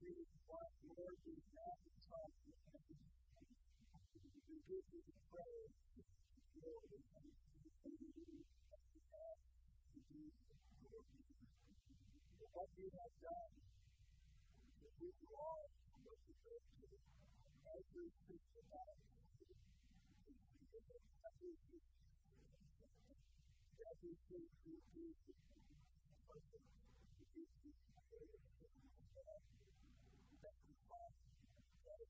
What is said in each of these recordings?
see what Lord is not in trust in heaven. And this is a prayer to Lord and to for what you have done, that we draw from what you go to every Christian life. Everything you do, everything you do,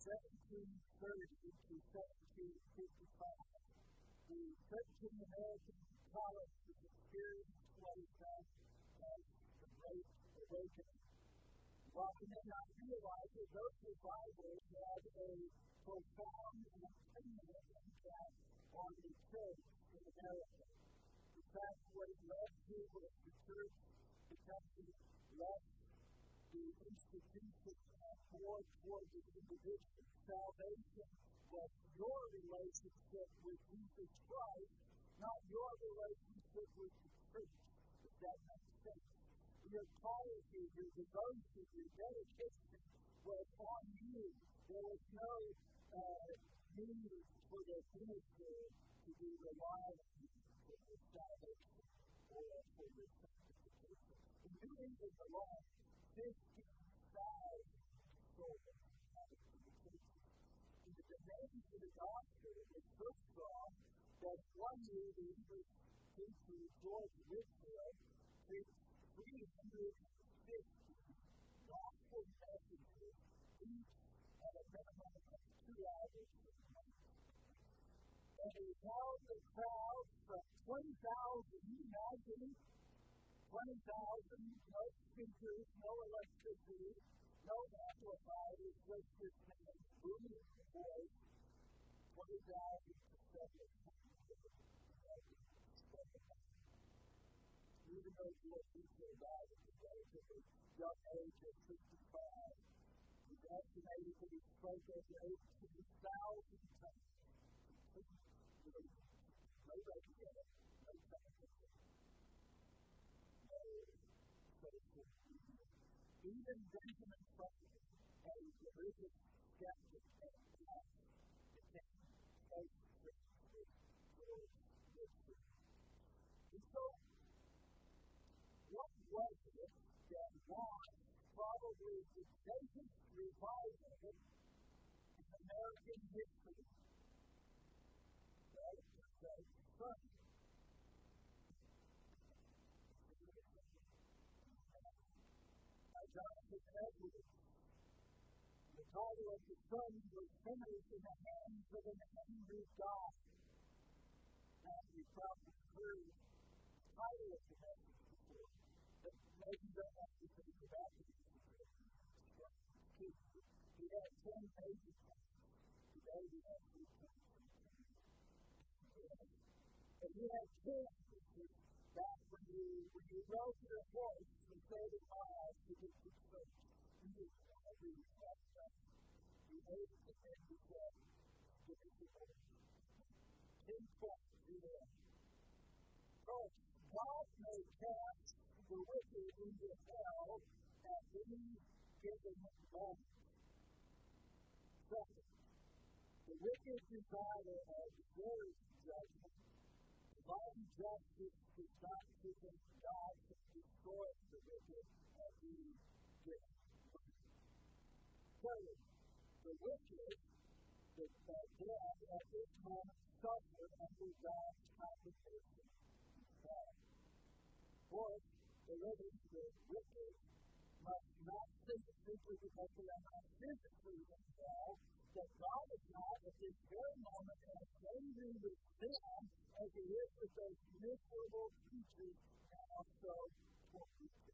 1730 to 1755, the 13 American college was experienced what is known as the Great Awakening. While we may not realize it, those revivals had a profound and permanent impact on the church in America. In fact, what it led to was the church becoming less the institution of more toward the individual. Salvation was your relationship with Jesus Christ, not your relationship with the church. Does that make sense? Your piety, your devotion, your dedication was on you. There was no uh, need for the minister to be reliant for the salvation or for the sanctification. In New England alone, 50,000 souls name for the gospel is first from that one year the English preacher George Whitfield preached 350 gospel messages, each at a minimum of two hours And he held the crowd from 20,000, you 20,000, no speakers, no electricity, no amplifiers, just this man booming voice what is that? Even though you are teaching about it a relatively young age of 65, it's estimated that he spoke over 18,000 times. No regular, no technical, even Benjamin Franklin, a religious skeptic and pastor, became faithful to Lord's mystery. And so, what was it that was probably the greatest revival in American history? Well, it was Edward. The title of the son was finished in the hands of an angry God. And we probably heard the title of the message before, but maybe you don't have to think about it. He had 10 pages Today we have 2 pages. And he have 10 pages back when you, when you rode your horse from 30 miles to get to church. God may cast the wicked into hell at any given moment. Second, the wicked desire of glorious judgment, divine justice does not prevent God from destroying the wicked at any given Third, the wicked, the dead at this moment, suffer under God's compensation. Fourth, the living, the wicked, must not simply because they are not physically involved, that God is not at this very moment as angry with them as he is with those miserable creatures and also tormented.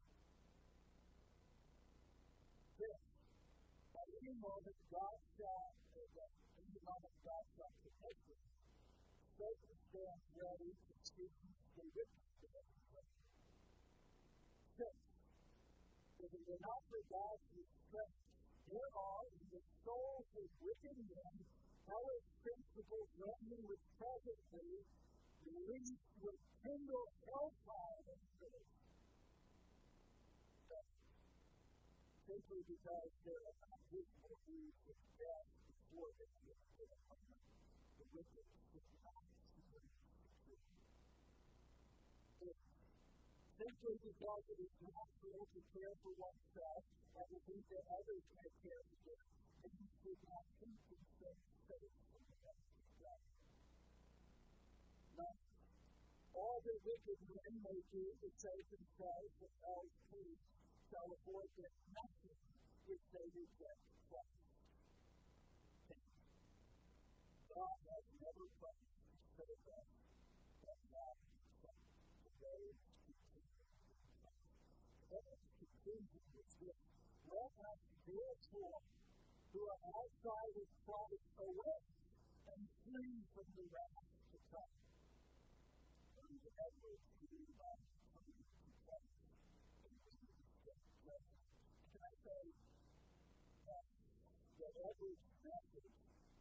Any moment, God shall, at any moment, God shall protect them. Satan stands ready to seize the witness of everything. Six, if it were not for God's restraint, there are in the souls of wicked men hellish principles reigning which presently release would kindle hellfire simply because there are not people who respect before they get to the moment. The wicked is not human Simply because it is natural to care for oneself and to think that others may care for them, and you should not keep themselves safe from the Thus, all the wicked men may do to save themselves and all peace, shall avoid their nothing if they reject Christ. God has never promised to save us from God himself. Today, Let us continue with this. Let us therefore, who are outside of Christ, away and flee from the wrath to come. Those Edwards, who every second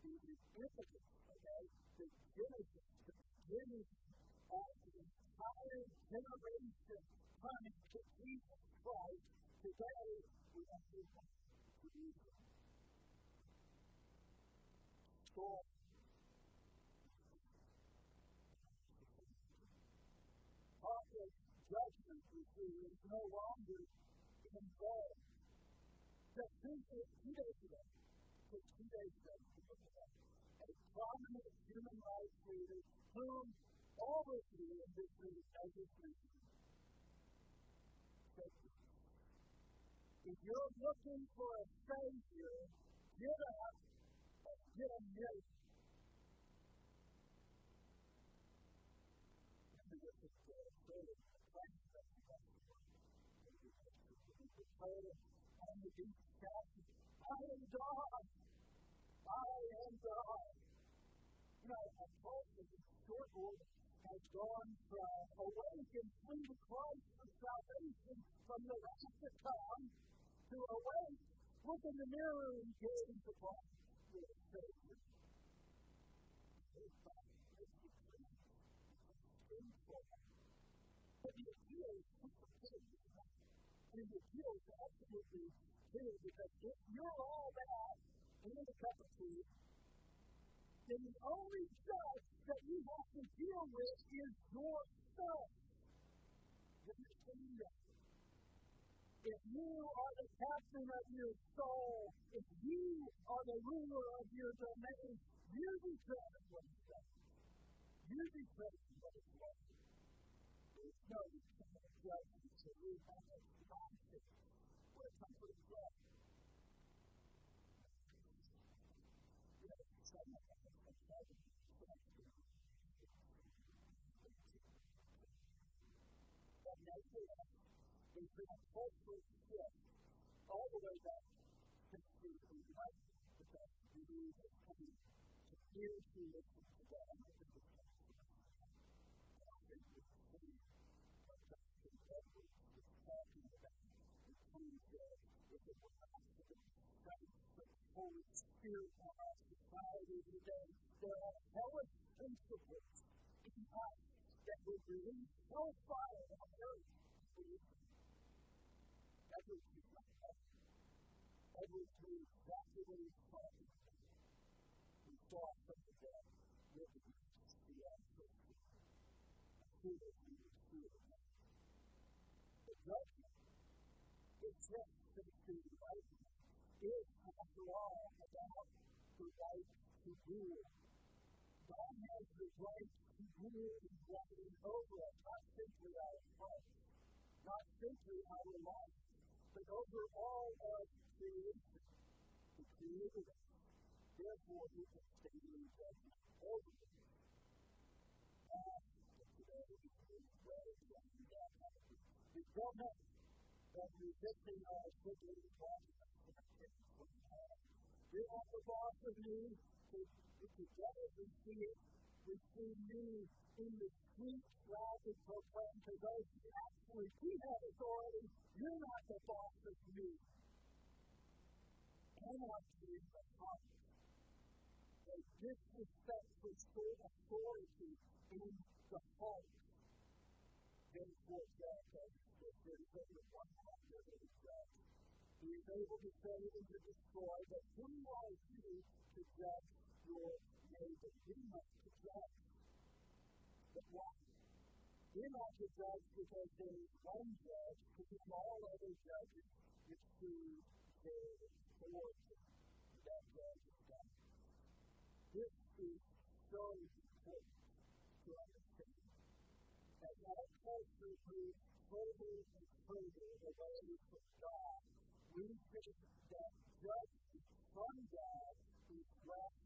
to the impetus, okay? The genesis, the beginning of the entire generation coming to Jesus Christ. Today, we have to come to Jesus. Storm. Process judgment is no longer involved. That Jesus, two days ago, two days ago, a prominent human rights leader whom all of you in this room, as If you're looking for a Savior, get up and get a shouting, I am God! I am God! You know, a culture in short order has gone from awake and flee to Christ for salvation from the wrath to come to awake, look in the mirror and gaze upon your Savior. But the appeal is and the appeal is absolutely clear because if you're all that in a cup of tea, then the only judge that you have to deal with is yourself. If you are the captain of your soul, if you are the ruler of your domain, you determine what is right. You determine what is. There's no judgment, a. Nigeria, there's been a cultural shift all the way back to the right to the believe and coming to hear to listen to God. I think it's and I think it's pretty much something that is talking about in terms of with the rise of the presence of the Holy Spirit on our society today. There are hellish principles in us that will release no fire on earth for you. That will keep my heaven. That will do exactly what he's talking about. We saw from the dead what the grace of the answer is. And who will be the true of that? The judgment, the threat to the true enlightenment, is, after all, about the right to rule. God has the right rule and over us, not simply our hearts, not simply our lives but over all of creation. He created us. Therefore, he can stand in judgment over us. We. We don't have that resisting our a distance. You're not the boss of me. Together we see it. We see me in the street loud and proclaim to those who actually do have authority, you're not the boss of me. Anarchy in the heart. A disrespectful authority in the heart. Therefore, God has the one He is able to save and to destroy, but who are you to judge your neighbor? We must judge but one. We're not to judge because there is one judge, because all other judges receive their authority. That judge is God. This is so important to understand. As our culture moves further and further away from God, we think that judgment from God is less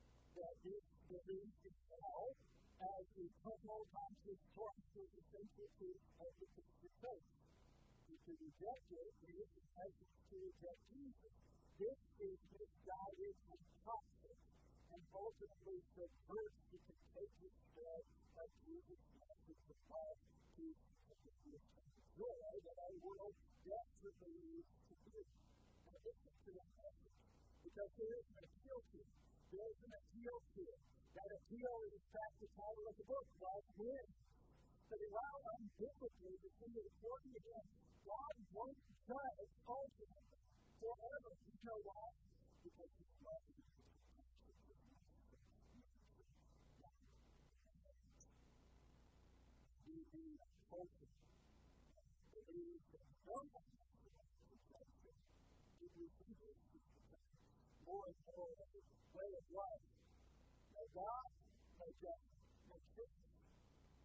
that is the itself as a puzzle conscious choice is essential to everything we face. To reject it, it is essential to reject Jesus. This is misguided and toxic and ultimately subverts the contagious spread of Jesus' message of love to joy that our world desperately needs to do. Now, this to the message because there is an appeal to it. There's an appeal to it. That appeal is, in fact, the title of the book, God Wins. So they allow unbiblically to see the important again. God won't judge ultimately forever. You know why? Because he's loving. Thank you. More and more way of life. No God, no justice, no truth,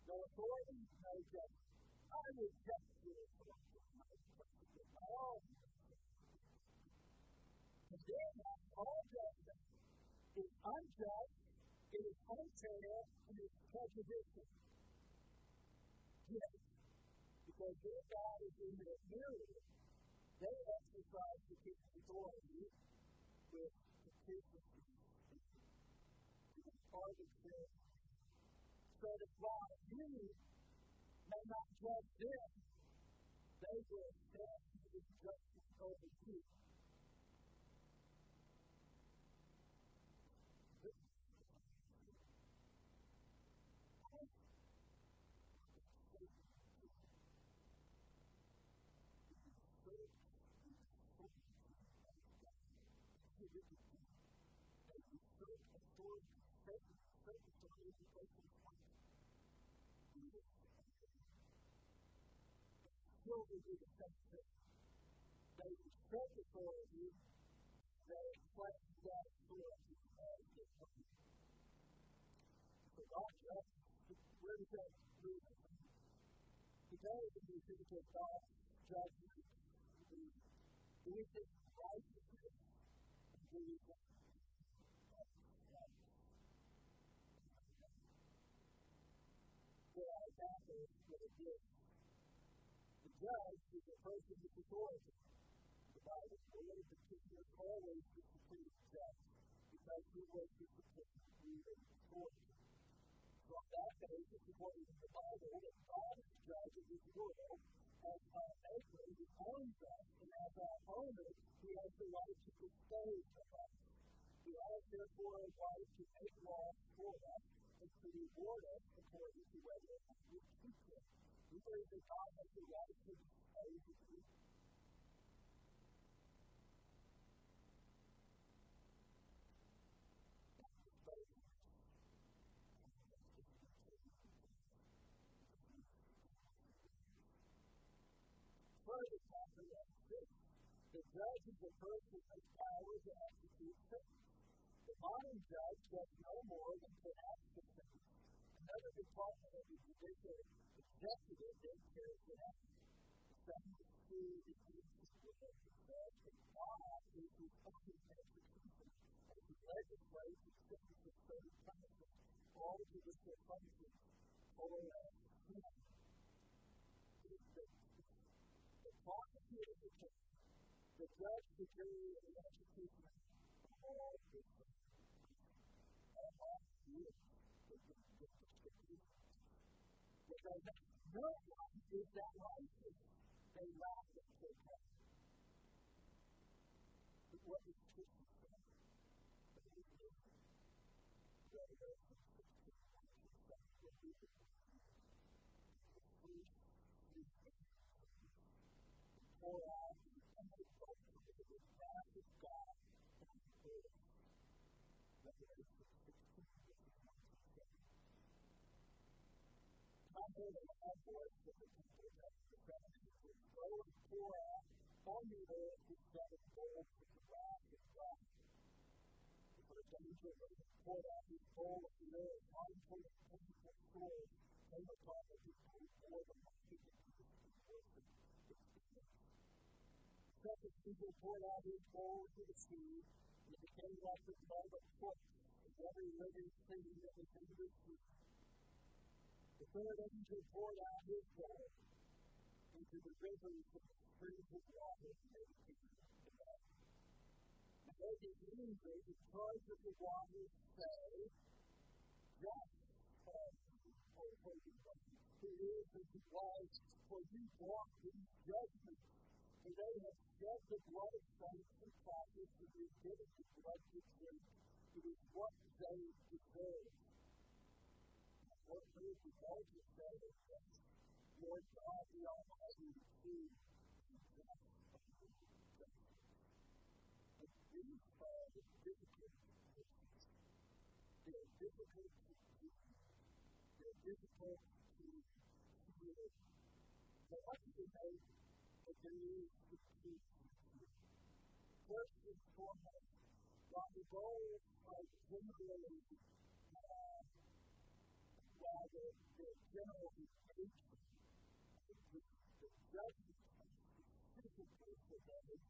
no authority, no justice. I reject your authority. All Condemn all judgment is unjust, it is unfair, and it is prejudicial. Yes, because your God is in their mirror, they exercise the king's authority with efficiency arbitrary. So that while you may not judge them, they will stand in justice over you. children do the same thing. They respect authority, they express that authority as their own. So God judges, where does that lead us? Today, when we think of God's judgment, we think righteousness, The judge is a person with authority. The Bible says that Christian is always the supreme judge because he was the supreme ruler authority. So on that basis, according to the Bible, that God is the judge of this world, has the right to control someone. He has, therefore, a right to make laws for us and to reward us according to whether or not we keep it. We believe that God has the right to dispose of truth. The judge is the person whose power to execute sentence. The modern judge does no more than pronounce the sentence. Another department of the judicial executive then carries it out. The same is true in the judicial judge and God is responsible for execution as he legislates and sends the same punishment, all judicial punishment, over the prosecutor is the judge, the jury, and the executioner, all good things. All good is the. Because no one is that righteous. They lack it to come. But what is Christian say? Revelation 16, 1 pour out Bible that I the people that the would go and pour out on the earth his seven bowls to God. The first angel poured out his bowl of the earth, mindful of painful came upon the people who bore the worship. The second angel poured out his bowl into the sea, it became like the blood of corpse, and every living thing that was in the sea the third angel poured out his bowl into the rivers of the springs of water and it into blood. And as the angels in charge of the waters say, Just cause you, O Holy One, who is and who was, for you brought these judgments. and they have shed the blood of Christ in practice to be given to blood to drink. It is what they deserve. What we deserve to say is that Lord God the Almighty, see the death of the justice. But these are the difficult cases. They are difficult to do. They are difficult to hear. But what do you know that they need to speak. First and foremost, while the goal of generally uh, while the, the general distinction, the, the, the judgment of physical person that is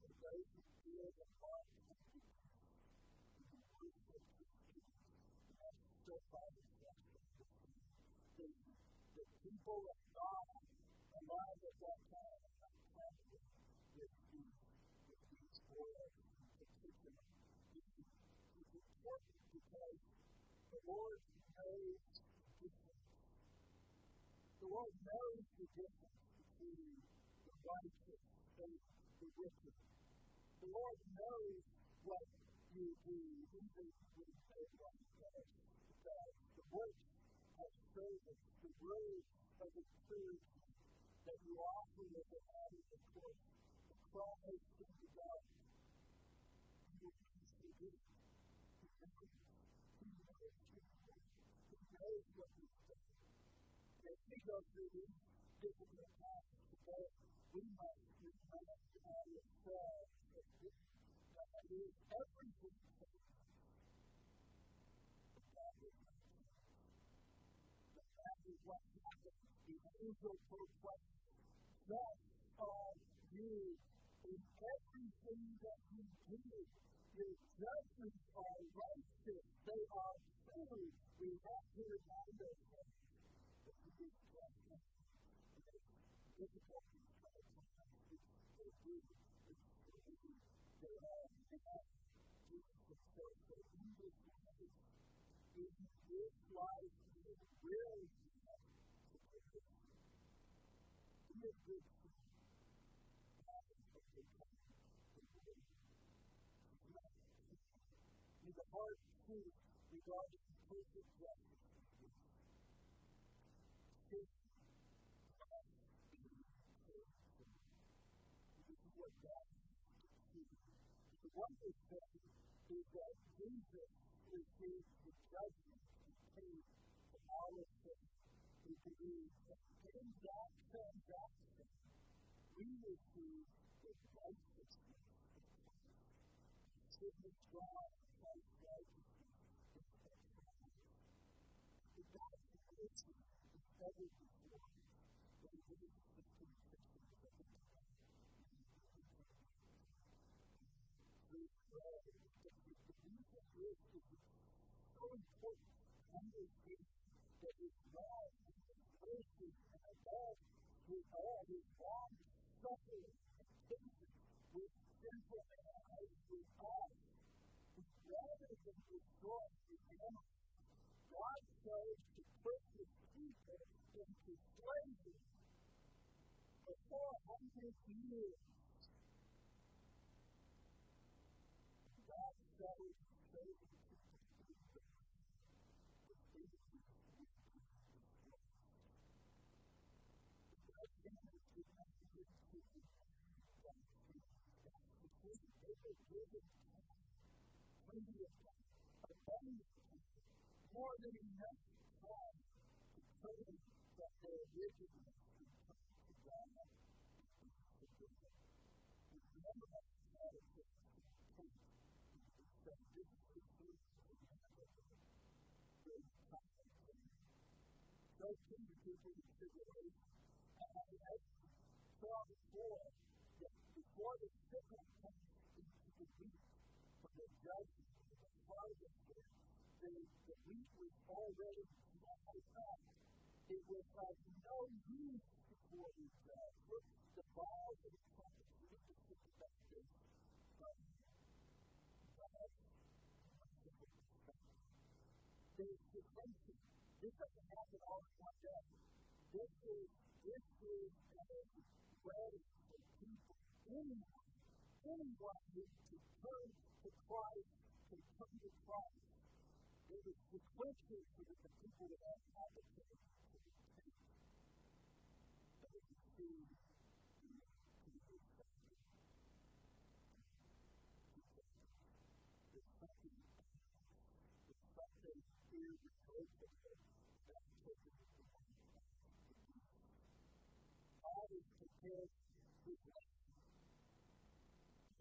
for those who feel the heart of the so far, the people of Alive at that time not confident with these, with these words in particular. It's important because the Lord knows the difference. The Lord knows the difference between the righteous and the wicked. The Lord knows what you do, even when. The works of service, the words of church that you offer as a body of Christ, the promise to the God. You will be so good. He knows, he knows your heart. He knows what he's done. And he goes through these difficult times today. We must remind ourselves that God is everything refusal for what Just are you in everything that you do? Your judgments are righteous, they are true. We have to remind ourselves that He is justice. Difficult to try to they do, it's true. They are Jesus Christ, so in this life, In this life, you will is a hard truth regarding perfect justice. This is what God The wondrous thing is that Jesus received the judgment and paid for all of sin we believe that in that transaction, we receive the righteousness of Christ. So we Christ's righteousness is the Father. The gospel issue is ever before us, when it is the crucifixion of the Father. We pray that the belief is so important to understand that it's not mercy and above with all his long suffering and patience with sinful man, with us, rather than destroy his enemy, God chose to put his people into slavery for 400 years. more than enough time to prove that their wickedness is put to God. Remember that God is that this is the truth of the So can the people in tribulation. And I saw before that before the sickness comes the wheat from the judgment of the farthest wheat. The, the wheat was already dried up. It was of no use before these guys. Look, the balls of the prophets, look at the perspective from God's merciful perspective. There's redemption. This doesn't happen all in one day. This is, this is uh, a ready for people in anybody to turn to Christ, to come to Christ. It is sequential so that the people would have an opportunity to be. They see God is prepared to bless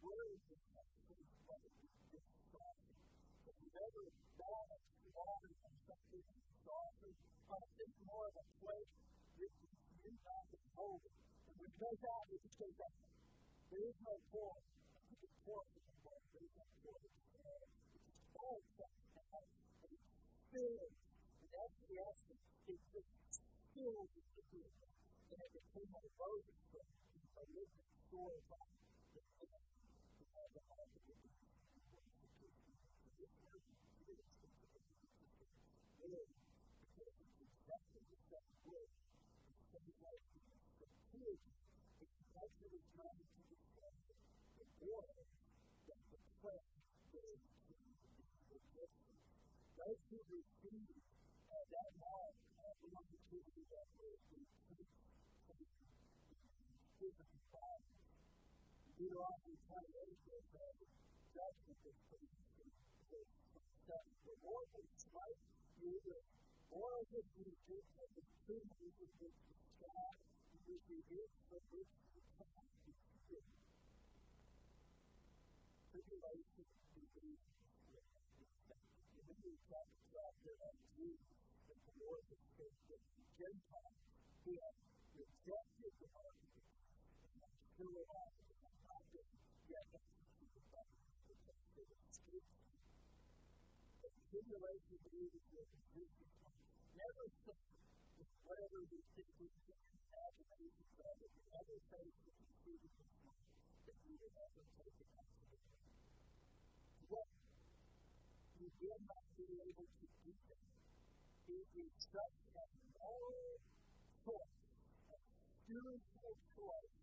Where is this message? What is it? This is God. If you've ever bought a water from something in more of a plate. This is you guys. And when it goes out, it just goes out. There is no pour. You can pour it in the water. There is no pour. It's all something out. And that's the essence. It's just filled the good. And it became a rosy thing. A living story about the those who receive uh, that knowledge have the opportunity to be able to physical body we are often trying to educate that just because they that the more they fight, you either or as if you think that the truth is with the God, you would be able to live the time you feel. Tribulation is the Remember, chapter 12, there are Jews that the Lord has said that the Gentiles who have rejected the mark of the still alive Generation believes that never say whatever think we can have of it, never say that will never take it. What you will not be able to do that is in such a moral choice, a spiritual choice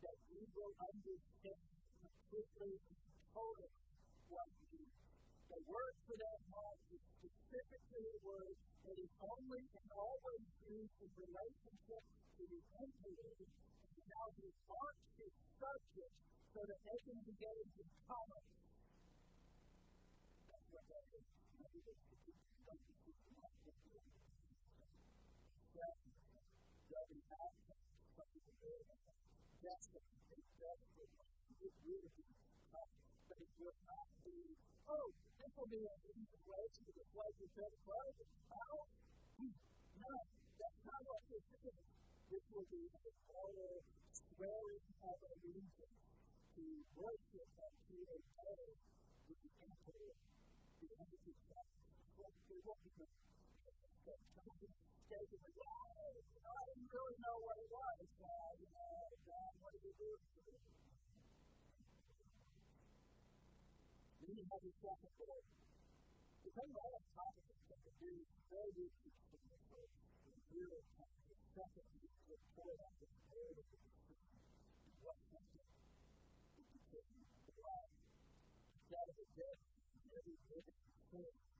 that we will understand completely and totally what we do. The word for that mark is specifically a word that is only and always used in relationship to the emperor, and now he marks his subject so that they can engage in commerce. That's what that is. Destiny, is beautiful. But it will not be, oh, this will be an easy way to the place of best price. Oh, no, that's not what this is. This will be a total swearing of allegiance to worship and to obey the emperor, the emperor's son. Won't be good. They can say, I didn't really know what it was. Uh, you know, God, what did you do? we have a chapter four. The thing that I have to is very useful to the world. The real second is the poor the the what happened the death, living thing.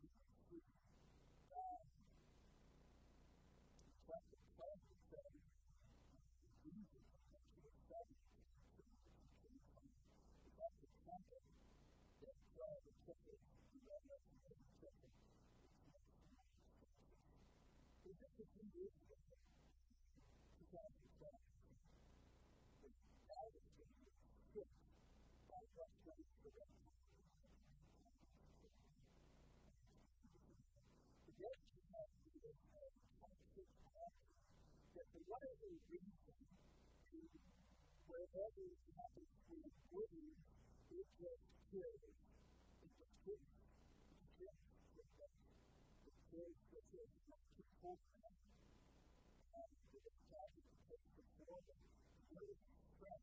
whatever is happening to the women, it just kills. It just kills great picture of the culture and the project of the and the the of stress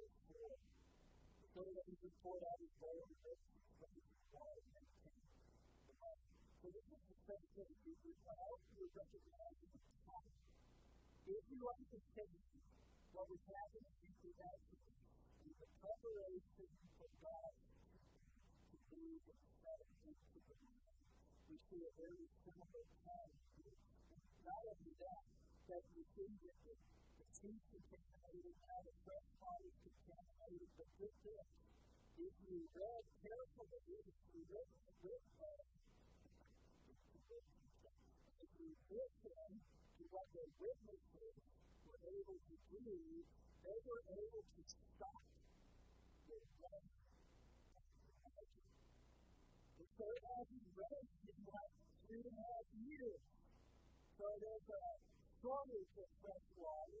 So that he could pour out his bowl of this So this is the same thing. We resolve to recognize the time. If you understand what was happening in 2000 is a preparation for God to do what God wants to do. We see a very similar pattern here. Not only that, but we see that peace contaminated, out of red body contaminated, but with this, if we read carefully, if we read the good if we listen to what the witnesses were able to do, they were able to stop the death so it has been raised in like two and a half years. So there's a shortage of fresh water,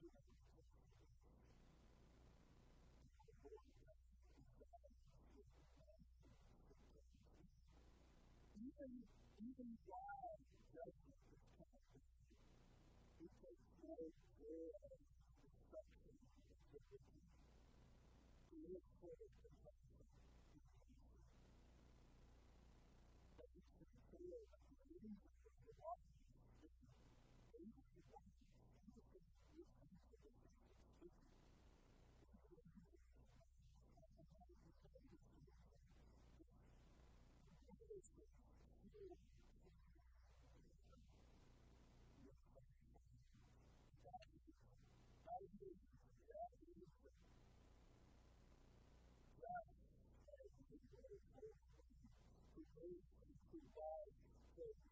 even even God judges this kind takes no care of destruction of the wicked. He is for the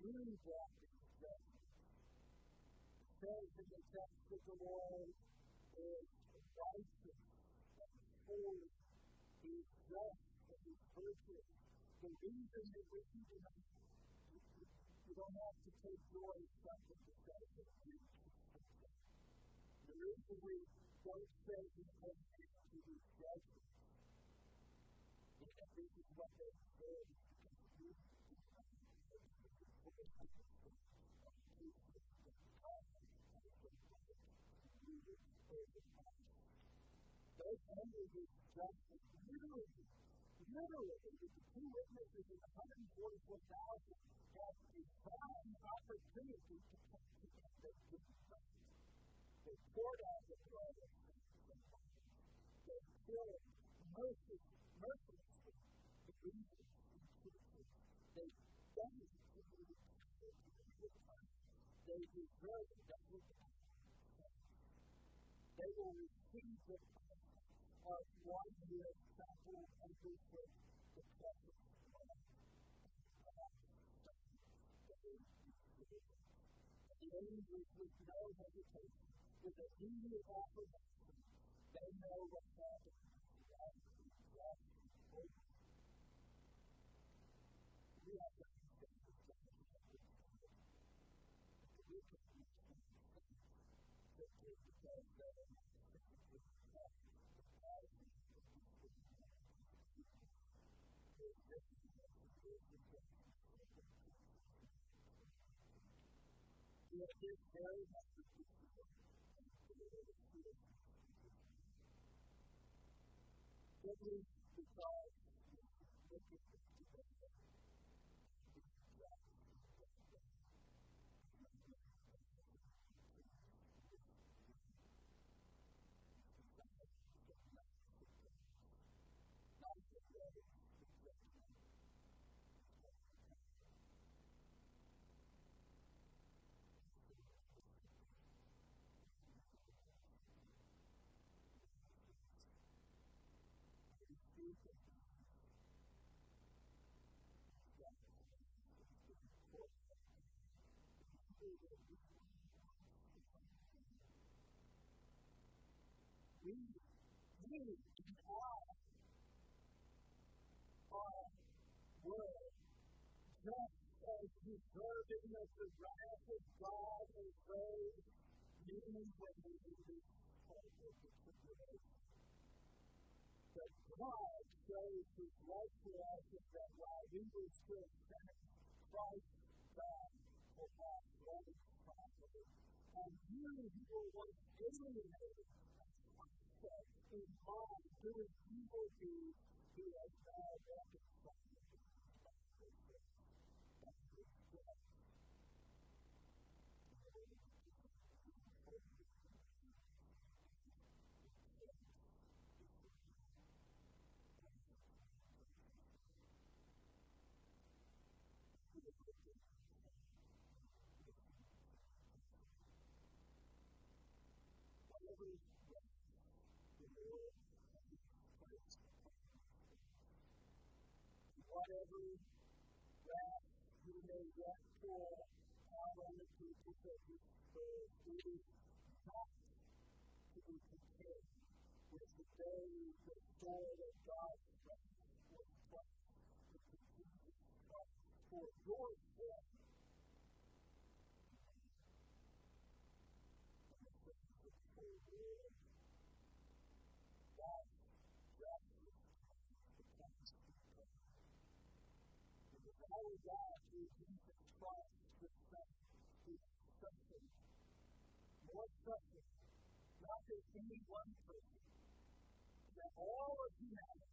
really brought. It says in the text that the Lord is righteous and holy, he is just and he is virtuous the reason that we do not you. don't have to take joy in something that from the you The reason we don't say we don't have to be judgment is that this is what they said Those languages just literally literally, the two witnesses in 144,000 have a prime opportunity to come to the They poured out the blood of Jesus. They filled mercy, mercy, the reason They demonstrated they deserve that we They will receive the of one year chapel and priesthood, the precious blood The angels with no hesitation, with a eager they know what's happening. We are very much Every desire, every word, just as deserving of the wrath of God and praise, even when we do this. But God shows his love to us that while we were still sinners, Christ died for us, running properly. And you who were once alienated mindset in mind doing evil deeds to a bad reconcile. believe that you. may get full salvation because his soul is not to be compared with the day the soul of God was Christ, which is Jesus Christ, for your God through Jesus Christ, the Son, who. More not just any one person, that all of humanity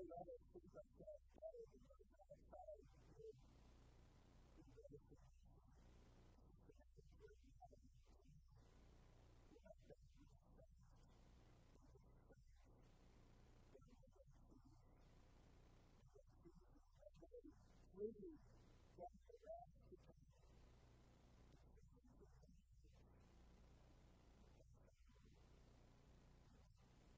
really all things like that, that is a the things with the other the.